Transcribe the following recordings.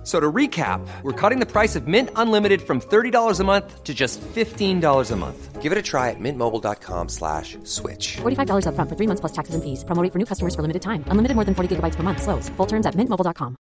F- So to recap, we're cutting the price of Mint Unlimited from $30 a month to just $15 a month. Give it a try at mintmobile.com slash switch. $45 upfront for three months plus taxes and fees. Promo rate for new customers for limited time. Unlimited more than 40 gigabytes per month. Slows. Full terms at mintmobile.com.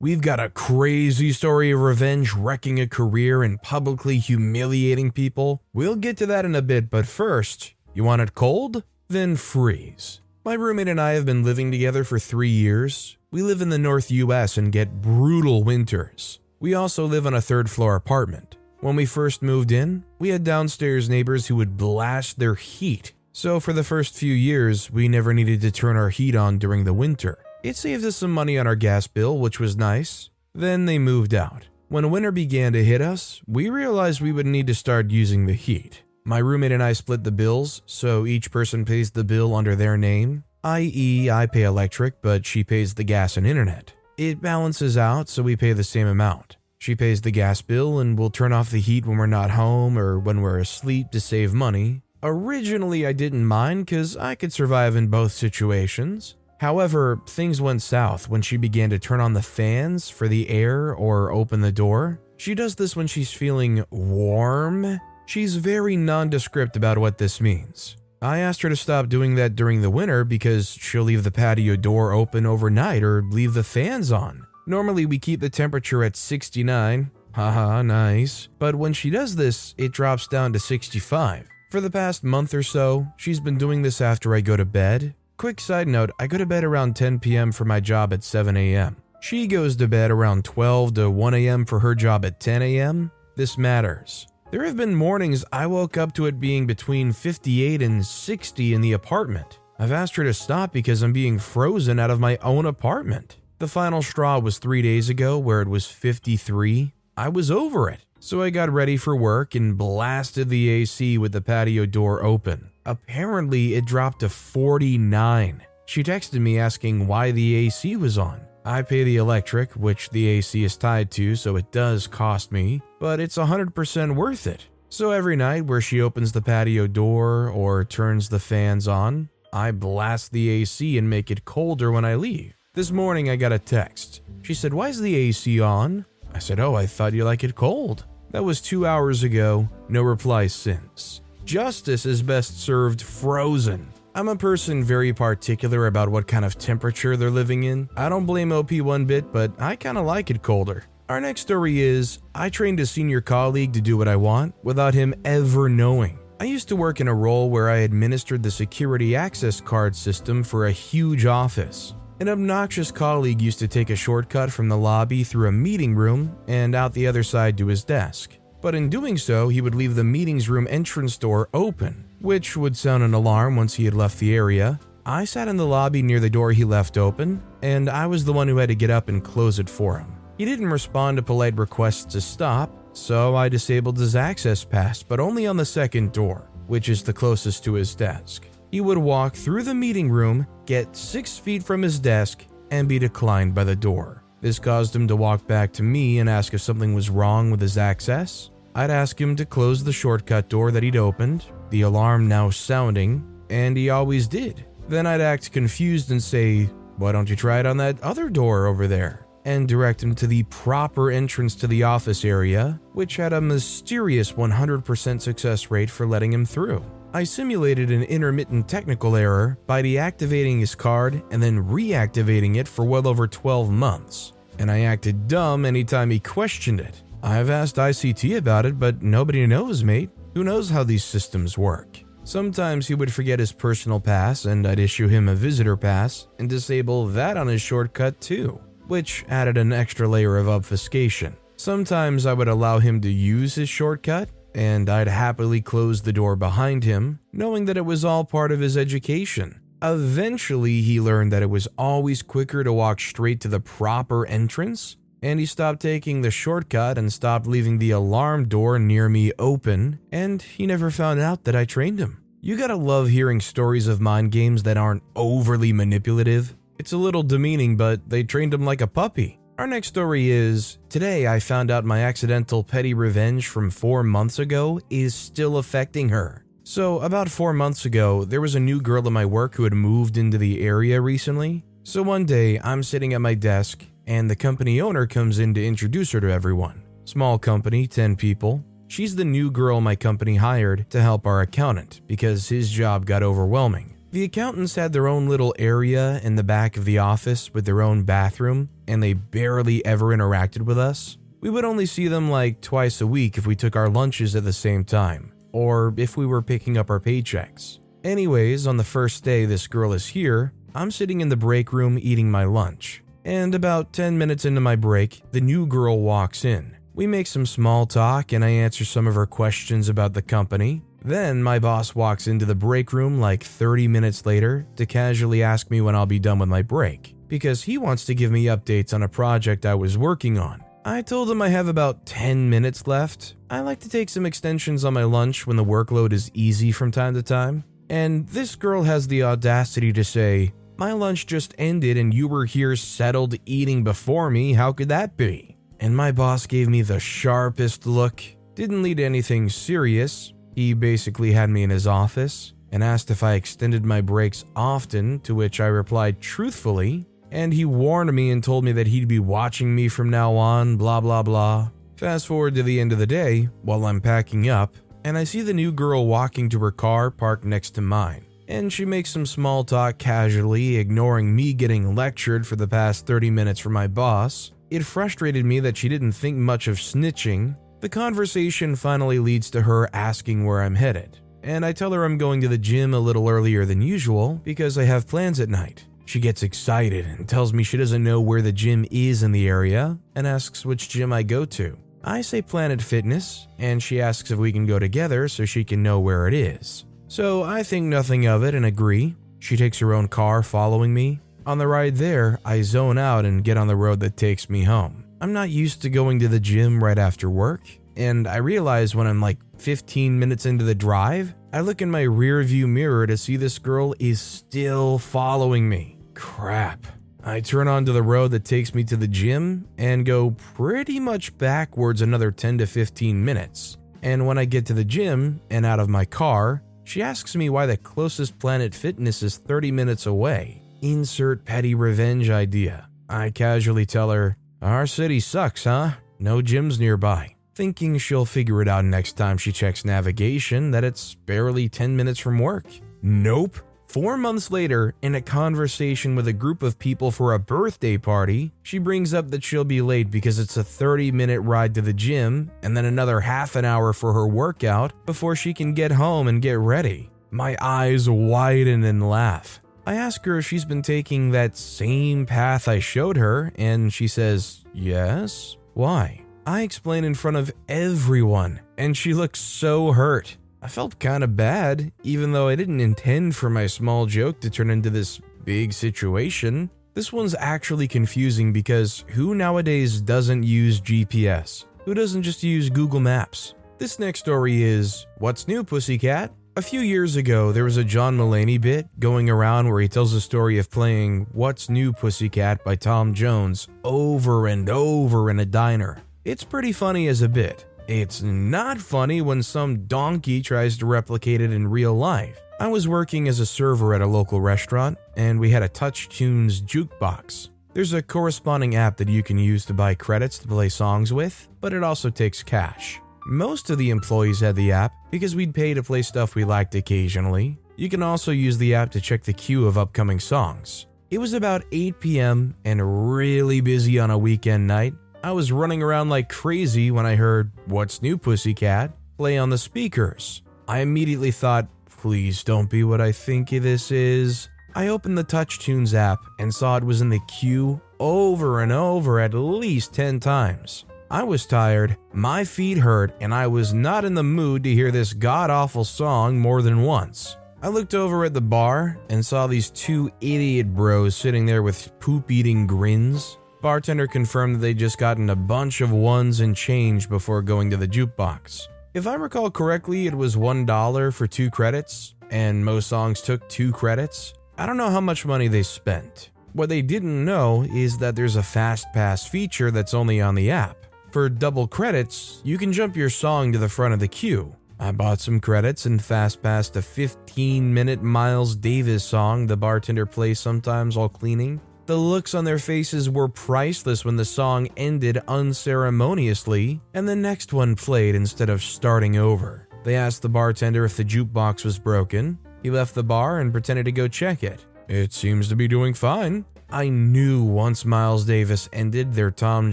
We've got a crazy story of revenge wrecking a career and publicly humiliating people. We'll get to that in a bit, but first, you want it cold? Then freeze. My roommate and I have been living together for three years. We live in the North US and get brutal winters. We also live on a third floor apartment. When we first moved in, we had downstairs neighbors who would blast their heat. So for the first few years, we never needed to turn our heat on during the winter. It saved us some money on our gas bill, which was nice. Then they moved out. When winter began to hit us, we realized we would need to start using the heat. My roommate and I split the bills, so each person pays the bill under their name, i.e., I pay electric, but she pays the gas and internet. It balances out, so we pay the same amount. She pays the gas bill, and we'll turn off the heat when we're not home or when we're asleep to save money. Originally, I didn't mind because I could survive in both situations. However, things went south when she began to turn on the fans for the air or open the door. She does this when she's feeling warm. She's very nondescript about what this means. I asked her to stop doing that during the winter because she'll leave the patio door open overnight or leave the fans on. Normally, we keep the temperature at 69. Haha, nice. But when she does this, it drops down to 65. For the past month or so, she's been doing this after I go to bed. Quick side note I go to bed around 10 p.m. for my job at 7 a.m. She goes to bed around 12 to 1 a.m. for her job at 10 a.m. This matters. There have been mornings I woke up to it being between 58 and 60 in the apartment. I've asked her to stop because I'm being frozen out of my own apartment. The final straw was three days ago where it was 53. I was over it. So I got ready for work and blasted the AC with the patio door open. Apparently, it dropped to 49. She texted me asking why the AC was on. I pay the electric, which the AC is tied to, so it does cost me, but it's 100% worth it. So every night where she opens the patio door or turns the fans on, I blast the AC and make it colder when I leave. This morning I got a text. She said, Why is the AC on? I said, Oh, I thought you like it cold. That was two hours ago. No reply since. Justice is best served frozen. I'm a person very particular about what kind of temperature they're living in. I don't blame OP one bit, but I kind of like it colder. Our next story is I trained a senior colleague to do what I want without him ever knowing. I used to work in a role where I administered the security access card system for a huge office. An obnoxious colleague used to take a shortcut from the lobby through a meeting room and out the other side to his desk. But in doing so, he would leave the meetings room entrance door open, which would sound an alarm once he had left the area. I sat in the lobby near the door he left open, and I was the one who had to get up and close it for him. He didn't respond to polite requests to stop, so I disabled his access pass, but only on the second door, which is the closest to his desk. He would walk through the meeting room, get six feet from his desk, and be declined by the door. This caused him to walk back to me and ask if something was wrong with his access. I'd ask him to close the shortcut door that he'd opened, the alarm now sounding, and he always did. Then I'd act confused and say, Why don't you try it on that other door over there? And direct him to the proper entrance to the office area, which had a mysterious 100% success rate for letting him through. I simulated an intermittent technical error by deactivating his card and then reactivating it for well over 12 months, and I acted dumb anytime he questioned it. I've asked ICT about it, but nobody knows, mate. Who knows how these systems work? Sometimes he would forget his personal pass, and I'd issue him a visitor pass and disable that on his shortcut too, which added an extra layer of obfuscation. Sometimes I would allow him to use his shortcut, and I'd happily close the door behind him, knowing that it was all part of his education. Eventually, he learned that it was always quicker to walk straight to the proper entrance, and he stopped taking the shortcut and stopped leaving the alarm door near me open, and he never found out that I trained him. You gotta love hearing stories of mind games that aren't overly manipulative. It's a little demeaning, but they trained him like a puppy. Our next story is Today I found out my accidental petty revenge from four months ago is still affecting her. So, about four months ago, there was a new girl at my work who had moved into the area recently. So, one day I'm sitting at my desk, and the company owner comes in to introduce her to everyone. Small company, 10 people. She's the new girl my company hired to help our accountant because his job got overwhelming. The accountants had their own little area in the back of the office with their own bathroom, and they barely ever interacted with us. We would only see them like twice a week if we took our lunches at the same time, or if we were picking up our paychecks. Anyways, on the first day this girl is here, I'm sitting in the break room eating my lunch. And about 10 minutes into my break, the new girl walks in. We make some small talk and I answer some of her questions about the company. Then my boss walks into the break room like 30 minutes later to casually ask me when I'll be done with my break, because he wants to give me updates on a project I was working on. I told him I have about 10 minutes left. I like to take some extensions on my lunch when the workload is easy from time to time. And this girl has the audacity to say, My lunch just ended and you were here settled eating before me. How could that be? And my boss gave me the sharpest look. Didn't lead to anything serious, he basically had me in his office and asked if I extended my breaks often, to which I replied truthfully, and he warned me and told me that he'd be watching me from now on, blah blah blah. Fast forward to the end of the day, while I'm packing up, and I see the new girl walking to her car parked next to mine. And she makes some small talk casually, ignoring me getting lectured for the past 30 minutes from my boss. It frustrated me that she didn't think much of snitching, the conversation finally leads to her asking where I'm headed, and I tell her I'm going to the gym a little earlier than usual because I have plans at night. She gets excited and tells me she doesn't know where the gym is in the area and asks which gym I go to. I say Planet Fitness, and she asks if we can go together so she can know where it is. So I think nothing of it and agree. She takes her own car following me. On the ride there, I zone out and get on the road that takes me home. I'm not used to going to the gym right after work, and I realize when I'm like 15 minutes into the drive, I look in my rearview mirror to see this girl is still following me. Crap. I turn onto the road that takes me to the gym and go pretty much backwards another 10 to 15 minutes. And when I get to the gym and out of my car, she asks me why the closest Planet Fitness is 30 minutes away. Insert petty revenge idea. I casually tell her, our city sucks, huh? No gyms nearby. Thinking she'll figure it out next time she checks navigation that it's barely 10 minutes from work. Nope. Four months later, in a conversation with a group of people for a birthday party, she brings up that she'll be late because it's a 30 minute ride to the gym and then another half an hour for her workout before she can get home and get ready. My eyes widen and laugh. I ask her if she's been taking that same path I showed her, and she says, Yes. Why? I explain in front of everyone, and she looks so hurt. I felt kind of bad, even though I didn't intend for my small joke to turn into this big situation. This one's actually confusing because who nowadays doesn't use GPS? Who doesn't just use Google Maps? This next story is What's New, Pussycat? A few years ago, there was a John Mulaney bit going around where he tells the story of playing What's New Pussycat by Tom Jones over and over in a diner. It's pretty funny as a bit. It's not funny when some donkey tries to replicate it in real life. I was working as a server at a local restaurant, and we had a TouchTunes jukebox. There's a corresponding app that you can use to buy credits to play songs with, but it also takes cash. Most of the employees had the app because we'd pay to play stuff we liked occasionally. You can also use the app to check the queue of upcoming songs. It was about 8 p.m. and really busy on a weekend night. I was running around like crazy when I heard What's New Pussycat play on the speakers. I immediately thought, please don't be what I think this is. I opened the TouchTunes app and saw it was in the queue over and over at least 10 times. I was tired, my feet hurt, and I was not in the mood to hear this god awful song more than once. I looked over at the bar and saw these two idiot bros sitting there with poop eating grins. Bartender confirmed that they'd just gotten a bunch of ones and change before going to the jukebox. If I recall correctly, it was $1 for two credits, and most songs took two credits. I don't know how much money they spent. What they didn't know is that there's a fast pass feature that's only on the app. For double credits, you can jump your song to the front of the queue. I bought some credits and fast passed a 15 minute Miles Davis song the bartender plays sometimes while cleaning. The looks on their faces were priceless when the song ended unceremoniously and the next one played instead of starting over. They asked the bartender if the jukebox was broken. He left the bar and pretended to go check it. It seems to be doing fine. I knew once Miles Davis ended, their Tom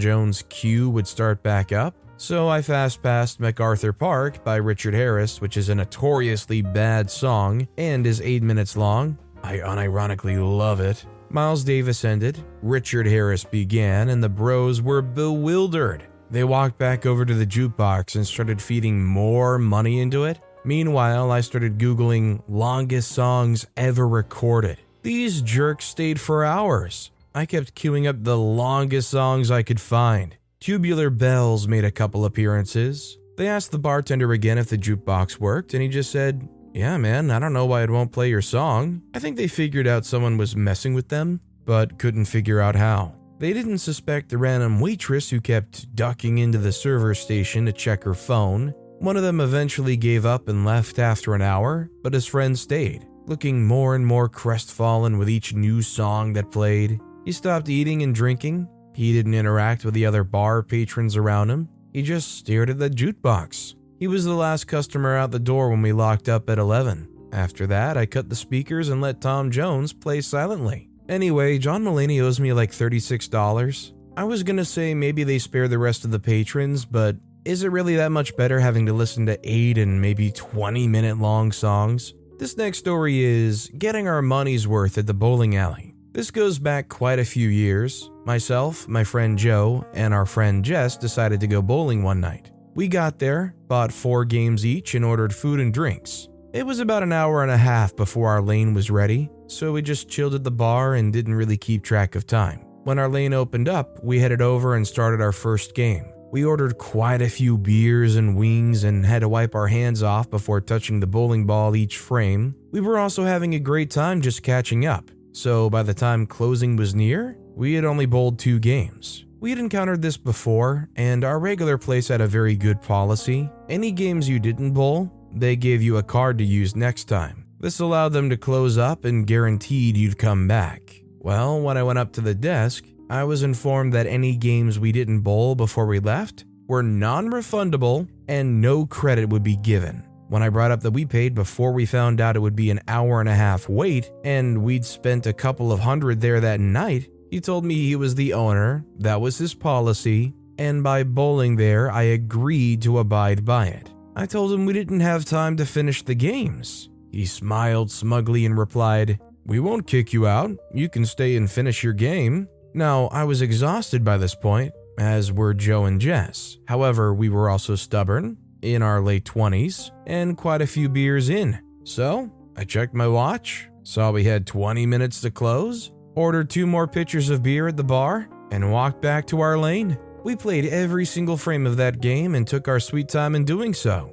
Jones queue would start back up. So I fast passed MacArthur Park by Richard Harris, which is a notoriously bad song and is 8 minutes long. I unironically love it. Miles Davis ended, Richard Harris began, and the bros were bewildered. They walked back over to the jukebox and started feeding more money into it. Meanwhile, I started Googling longest songs ever recorded. These jerks stayed for hours. I kept queuing up the longest songs I could find. Tubular Bells made a couple appearances. They asked the bartender again if the jukebox worked, and he just said, Yeah, man, I don't know why it won't play your song. I think they figured out someone was messing with them, but couldn't figure out how. They didn't suspect the random waitress who kept ducking into the server station to check her phone. One of them eventually gave up and left after an hour, but his friend stayed, looking more and more crestfallen with each new song that played. He stopped eating and drinking. He didn't interact with the other bar patrons around him. He just stared at the jukebox. He was the last customer out the door when we locked up at 11. After that, I cut the speakers and let Tom Jones play silently. Anyway, John Mulaney owes me like $36. I was gonna say maybe they spare the rest of the patrons, but is it really that much better having to listen to 8 and maybe 20 minute long songs? This next story is getting our money's worth at the bowling alley. This goes back quite a few years. Myself, my friend Joe, and our friend Jess decided to go bowling one night. We got there, bought four games each, and ordered food and drinks. It was about an hour and a half before our lane was ready, so we just chilled at the bar and didn't really keep track of time. When our lane opened up, we headed over and started our first game. We ordered quite a few beers and wings and had to wipe our hands off before touching the bowling ball each frame. We were also having a great time just catching up, so by the time closing was near, we had only bowled two games. We had encountered this before, and our regular place had a very good policy. Any games you didn't bowl, they gave you a card to use next time. This allowed them to close up and guaranteed you'd come back. Well, when I went up to the desk, I was informed that any games we didn't bowl before we left were non refundable and no credit would be given. When I brought up that we paid before we found out it would be an hour and a half wait and we'd spent a couple of hundred there that night, he told me he was the owner, that was his policy, and by bowling there, I agreed to abide by it. I told him we didn't have time to finish the games. He smiled smugly and replied, We won't kick you out. You can stay and finish your game. Now, I was exhausted by this point, as were Joe and Jess. However, we were also stubborn, in our late 20s, and quite a few beers in. So, I checked my watch, saw we had 20 minutes to close, ordered two more pitchers of beer at the bar, and walked back to our lane. We played every single frame of that game and took our sweet time in doing so.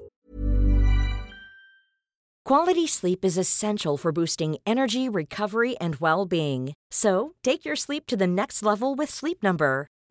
Quality sleep is essential for boosting energy, recovery, and well being. So, take your sleep to the next level with Sleep Number.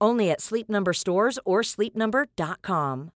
Only at Sleep Number stores or sleepnumber.com.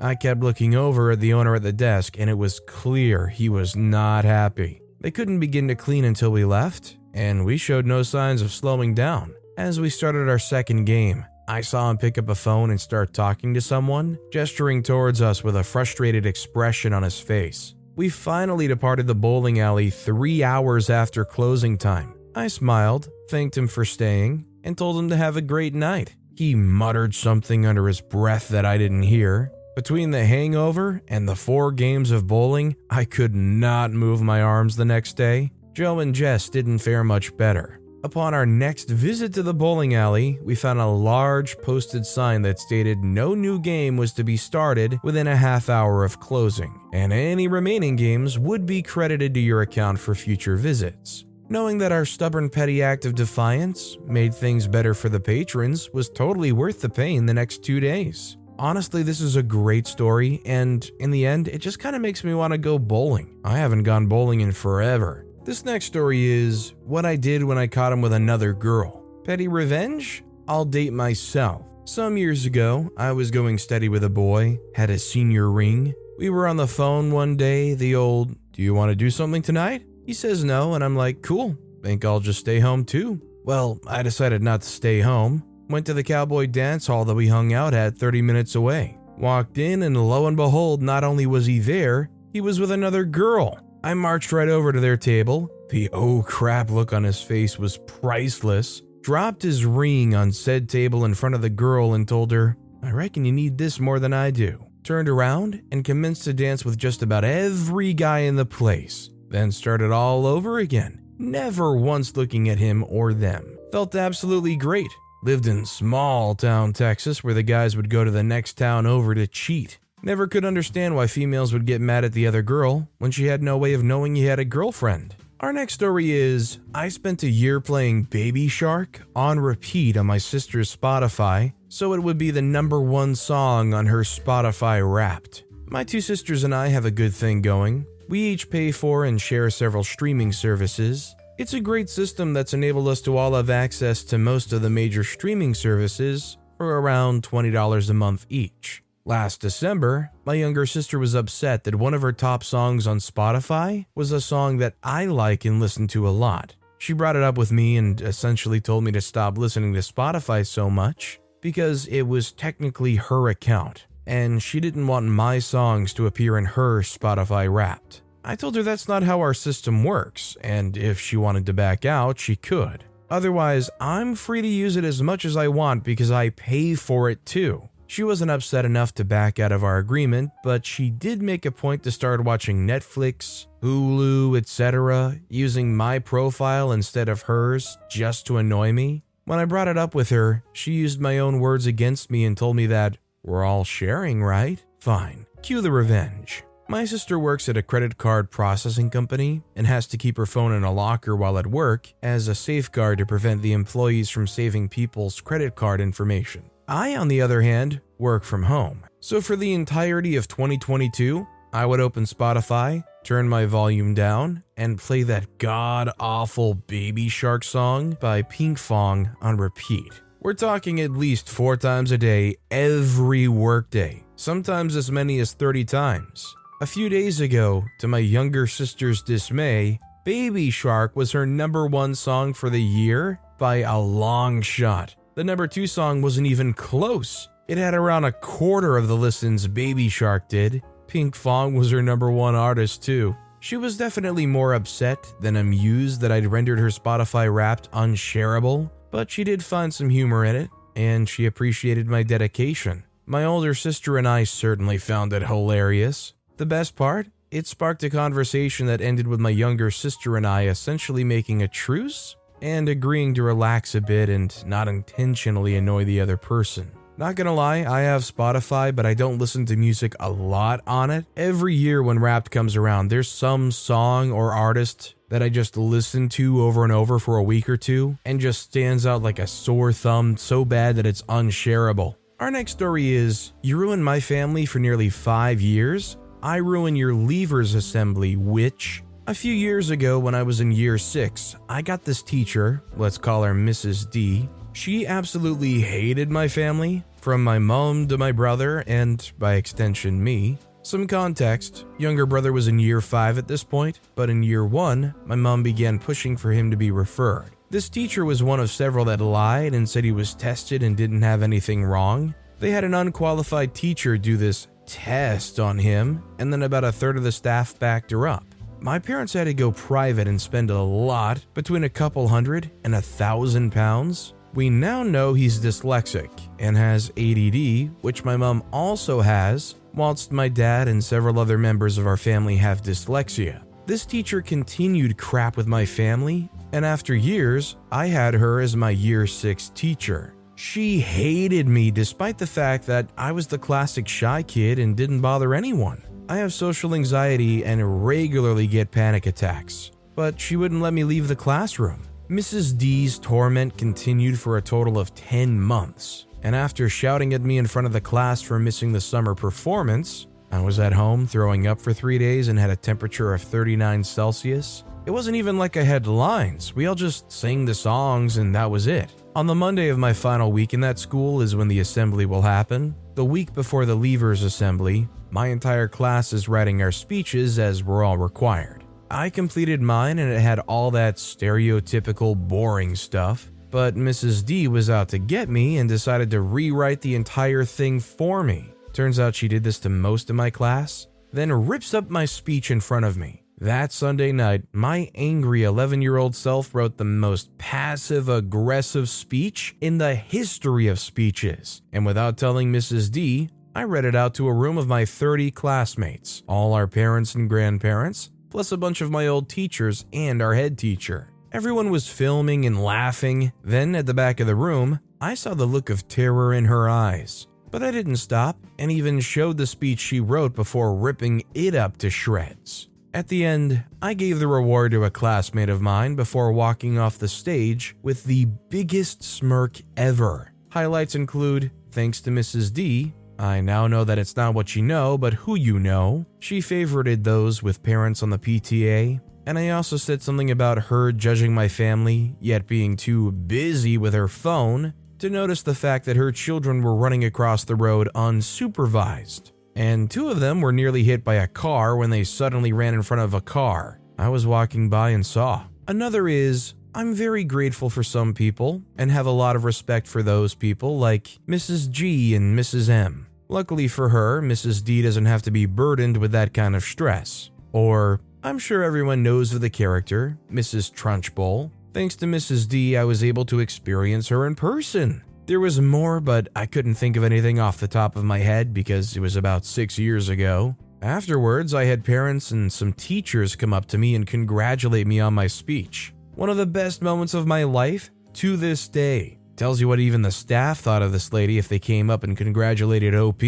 I kept looking over at the owner at the desk, and it was clear he was not happy. They couldn't begin to clean until we left, and we showed no signs of slowing down. As we started our second game, I saw him pick up a phone and start talking to someone, gesturing towards us with a frustrated expression on his face. We finally departed the bowling alley three hours after closing time. I smiled, thanked him for staying, and told him to have a great night. He muttered something under his breath that I didn't hear. Between the hangover and the four games of bowling, I could not move my arms the next day. Joe and Jess didn't fare much better. Upon our next visit to the bowling alley, we found a large posted sign that stated no new game was to be started within a half hour of closing, and any remaining games would be credited to your account for future visits. Knowing that our stubborn petty act of defiance made things better for the patrons was totally worth the pain the next two days. Honestly, this is a great story, and in the end, it just kind of makes me want to go bowling. I haven't gone bowling in forever. This next story is what I did when I caught him with another girl. Petty revenge? I'll date myself. Some years ago, I was going steady with a boy, had a senior ring. We were on the phone one day, the old, Do you want to do something tonight? He says no, and I'm like, Cool, think I'll just stay home too. Well, I decided not to stay home. Went to the cowboy dance hall that we hung out at 30 minutes away. Walked in, and lo and behold, not only was he there, he was with another girl. I marched right over to their table. The oh crap look on his face was priceless. Dropped his ring on said table in front of the girl and told her, I reckon you need this more than I do. Turned around and commenced to dance with just about every guy in the place. Then started all over again, never once looking at him or them. Felt absolutely great. Lived in small town Texas where the guys would go to the next town over to cheat. Never could understand why females would get mad at the other girl when she had no way of knowing he had a girlfriend. Our next story is I spent a year playing Baby Shark on repeat on my sister's Spotify, so it would be the number one song on her Spotify Wrapped. My two sisters and I have a good thing going. We each pay for and share several streaming services. It's a great system that's enabled us to all have access to most of the major streaming services for around $20 a month each. Last December, my younger sister was upset that one of her top songs on Spotify was a song that I like and listen to a lot. She brought it up with me and essentially told me to stop listening to Spotify so much because it was technically her account, and she didn't want my songs to appear in her Spotify wrapped. I told her that's not how our system works, and if she wanted to back out, she could. Otherwise, I'm free to use it as much as I want because I pay for it too. She wasn't upset enough to back out of our agreement, but she did make a point to start watching Netflix, Hulu, etc., using my profile instead of hers just to annoy me. When I brought it up with her, she used my own words against me and told me that we're all sharing, right? Fine. Cue the revenge. My sister works at a credit card processing company and has to keep her phone in a locker while at work as a safeguard to prevent the employees from saving people's credit card information. I, on the other hand, work from home. So for the entirety of 2022, I would open Spotify, turn my volume down, and play that god awful Baby Shark song by Pinkfong on repeat. We're talking at least four times a day, every workday, sometimes as many as 30 times. A few days ago, to my younger sister's dismay, Baby Shark was her number one song for the year by a long shot. The number two song wasn't even close. It had around a quarter of the listens Baby Shark did. Pinkfong was her number one artist, too. She was definitely more upset than amused that I'd rendered her Spotify wrapped unshareable, but she did find some humor in it, and she appreciated my dedication. My older sister and I certainly found it hilarious. The best part? It sparked a conversation that ended with my younger sister and I essentially making a truce and agreeing to relax a bit and not intentionally annoy the other person. Not gonna lie, I have Spotify, but I don't listen to music a lot on it. Every year when Wrapped comes around, there's some song or artist that I just listen to over and over for a week or two and just stands out like a sore thumb so bad that it's unshareable. Our next story is You ruined my family for nearly five years. I ruin your leavers assembly, witch. A few years ago, when I was in year six, I got this teacher, let's call her Mrs. D. She absolutely hated my family, from my mom to my brother, and by extension, me. Some context younger brother was in year 5 at this point, but in year 1, my mom began pushing for him to be referred. This teacher was one of several that lied and said he was tested and didn't have anything wrong. They had an unqualified teacher do this test on him, and then about a third of the staff backed her up. My parents had to go private and spend a lot, between a couple hundred and a thousand pounds. We now know he's dyslexic and has ADD, which my mom also has, whilst my dad and several other members of our family have dyslexia. This teacher continued crap with my family And after years, I had her as my year six teacher. She hated me despite the fact that I was the classic shy kid and didn't bother anyone. I have social anxiety and regularly get panic attacks, but she wouldn't let me leave the classroom. Mrs. D's torment continued for a total of 10 months, and after shouting at me in front of the class for missing the summer performance, I was at home throwing up for three days and had a temperature of 39 Celsius. It wasn't even like I had lines, we all just sang the songs and that was it. On the Monday of my final week in that school is when the assembly will happen. The week before the Leavers Assembly, my entire class is writing our speeches as we're all required. I completed mine and it had all that stereotypical boring stuff, but Mrs. D was out to get me and decided to rewrite the entire thing for me. Turns out she did this to most of my class, then rips up my speech in front of me. That Sunday night, my angry 11 year old self wrote the most passive aggressive speech in the history of speeches. And without telling Mrs. D, I read it out to a room of my 30 classmates, all our parents and grandparents, plus a bunch of my old teachers and our head teacher. Everyone was filming and laughing. Then, at the back of the room, I saw the look of terror in her eyes. But I didn't stop and even showed the speech she wrote before ripping it up to shreds. At the end, I gave the reward to a classmate of mine before walking off the stage with the biggest smirk ever. Highlights include thanks to Mrs. D, I now know that it's not what you know, but who you know. She favorited those with parents on the PTA. And I also said something about her judging my family, yet being too busy with her phone to notice the fact that her children were running across the road unsupervised. And two of them were nearly hit by a car when they suddenly ran in front of a car. I was walking by and saw. Another is I'm very grateful for some people and have a lot of respect for those people like Mrs. G and Mrs. M. Luckily for her, Mrs. D doesn't have to be burdened with that kind of stress. Or, I'm sure everyone knows of the character, Mrs. Trunchbull. Thanks to Mrs. D, I was able to experience her in person. There was more, but I couldn't think of anything off the top of my head because it was about six years ago. Afterwards, I had parents and some teachers come up to me and congratulate me on my speech. One of the best moments of my life to this day. Tells you what even the staff thought of this lady if they came up and congratulated OP.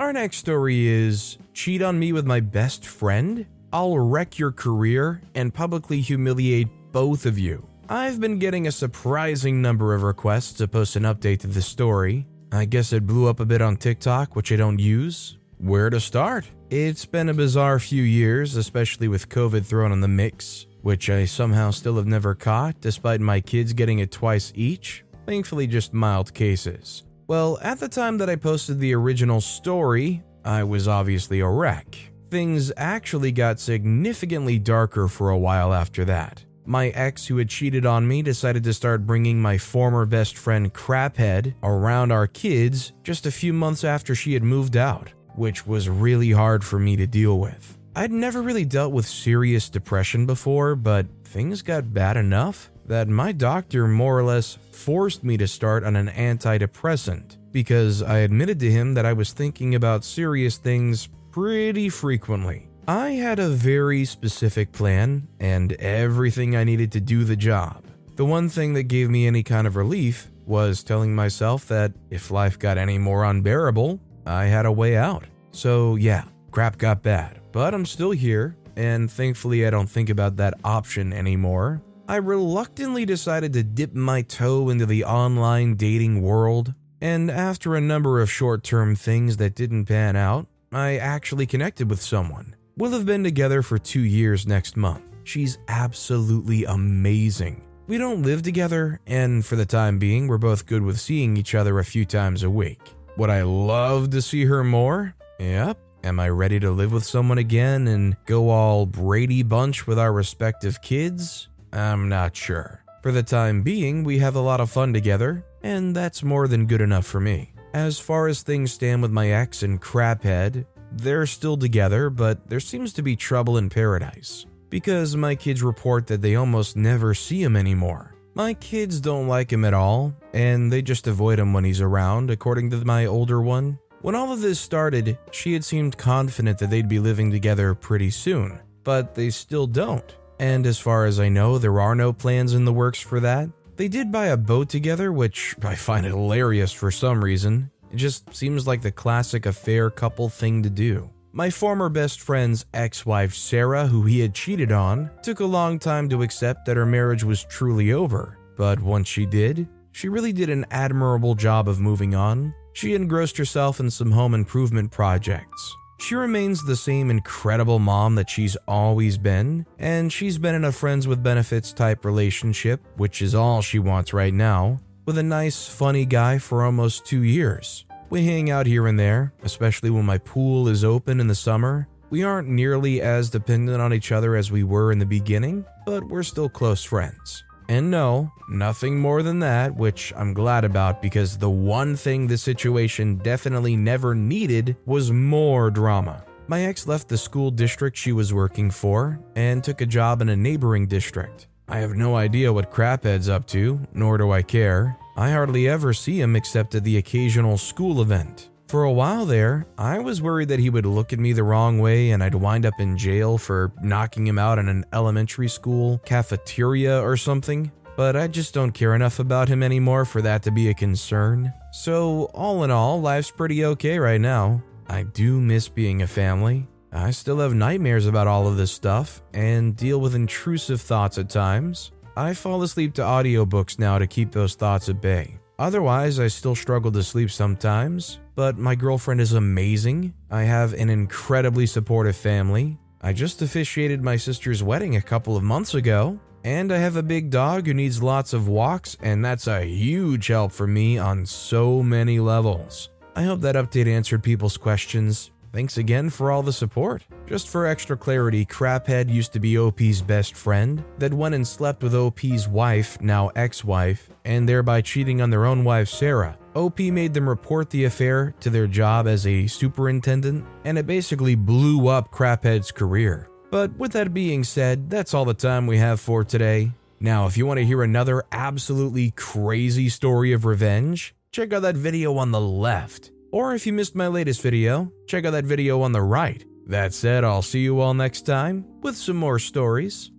Our next story is Cheat on me with my best friend? I'll wreck your career and publicly humiliate both of you. I've been getting a surprising number of requests to post an update to this story. I guess it blew up a bit on TikTok, which I don't use. Where to start? It's been a bizarre few years, especially with COVID thrown in the mix, which I somehow still have never caught, despite my kids getting it twice each thankfully just mild cases. Well, at the time that I posted the original story, I was obviously a wreck. Things actually got significantly darker for a while after that. My ex, who had cheated on me, decided to start bringing my former best friend Craphead around our kids just a few months after she had moved out, which was really hard for me to deal with. I'd never really dealt with serious depression before, but things got bad enough that my doctor more or less forced me to start on an antidepressant because I admitted to him that I was thinking about serious things pretty frequently. I had a very specific plan and everything I needed to do the job. The one thing that gave me any kind of relief was telling myself that if life got any more unbearable, I had a way out. So, yeah, crap got bad, but I'm still here, and thankfully I don't think about that option anymore. I reluctantly decided to dip my toe into the online dating world, and after a number of short term things that didn't pan out, I actually connected with someone. We'll have been together for two years next month. She's absolutely amazing. We don't live together, and for the time being, we're both good with seeing each other a few times a week. Would I love to see her more? Yep. Am I ready to live with someone again and go all Brady Bunch with our respective kids? I'm not sure. For the time being, we have a lot of fun together, and that's more than good enough for me. As far as things stand with my ex and Craphead, they're still together, but there seems to be trouble in paradise. Because my kids report that they almost never see him anymore. My kids don't like him at all, and they just avoid him when he's around, according to my older one. When all of this started, she had seemed confident that they'd be living together pretty soon, but they still don't. and as far as I know, there are no plans in the works for that. They did buy a boat together, which I find hilarious for some reason. It just seems like the classic affair couple thing to do. My former best friend's ex wife, Sarah, who he had cheated on, took a long time to accept that her marriage was truly over. But once she did, she really did an admirable job of moving on. She engrossed herself in some home improvement projects. She remains the same incredible mom that she's always been, and she's been in a friends with benefits type relationship, which is all she wants right now, with a nice, funny guy for almost two years. We hang out here and there, especially when my pool is open in the summer. We aren't nearly as dependent on each other as we were in the beginning, but we're still close friends. And no, nothing more than that, which I'm glad about because the one thing the situation definitely never needed was more drama. My ex left the school district she was working for and took a job in a neighboring district. I have no idea what Craphead's up to, nor do I care. I hardly ever see him except at the occasional school event. For a while there, I was worried that he would look at me the wrong way and I'd wind up in jail for knocking him out in an elementary school cafeteria or something. But I just don't care enough about him anymore for that to be a concern. So, all in all, life's pretty okay right now. I do miss being a family. I still have nightmares about all of this stuff and deal with intrusive thoughts at times. I fall asleep to audiobooks now to keep those thoughts at bay. Otherwise, I still struggle to sleep sometimes, but my girlfriend is amazing. I have an incredibly supportive family. I just officiated my sister's wedding a couple of months ago, and I have a big dog who needs lots of walks, and that's a huge help for me on so many levels. I hope that update answered people's questions. Thanks again for all the support. Just for extra clarity, Craphead used to be OP's best friend that went and slept with OP's wife, now ex wife, and thereby cheating on their own wife, Sarah. OP made them report the affair to their job as a superintendent, and it basically blew up Craphead's career. But with that being said, that's all the time we have for today. Now, if you want to hear another absolutely crazy story of revenge, check out that video on the left. Or if you missed my latest video, check out that video on the right. That said, I'll see you all next time with some more stories.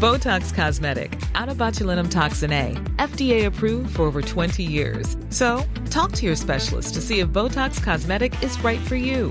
Botox Cosmetic, onabotulinumtoxinA, FDA approved for over 20 years. So, talk to your specialist to see if Botox Cosmetic is right for you.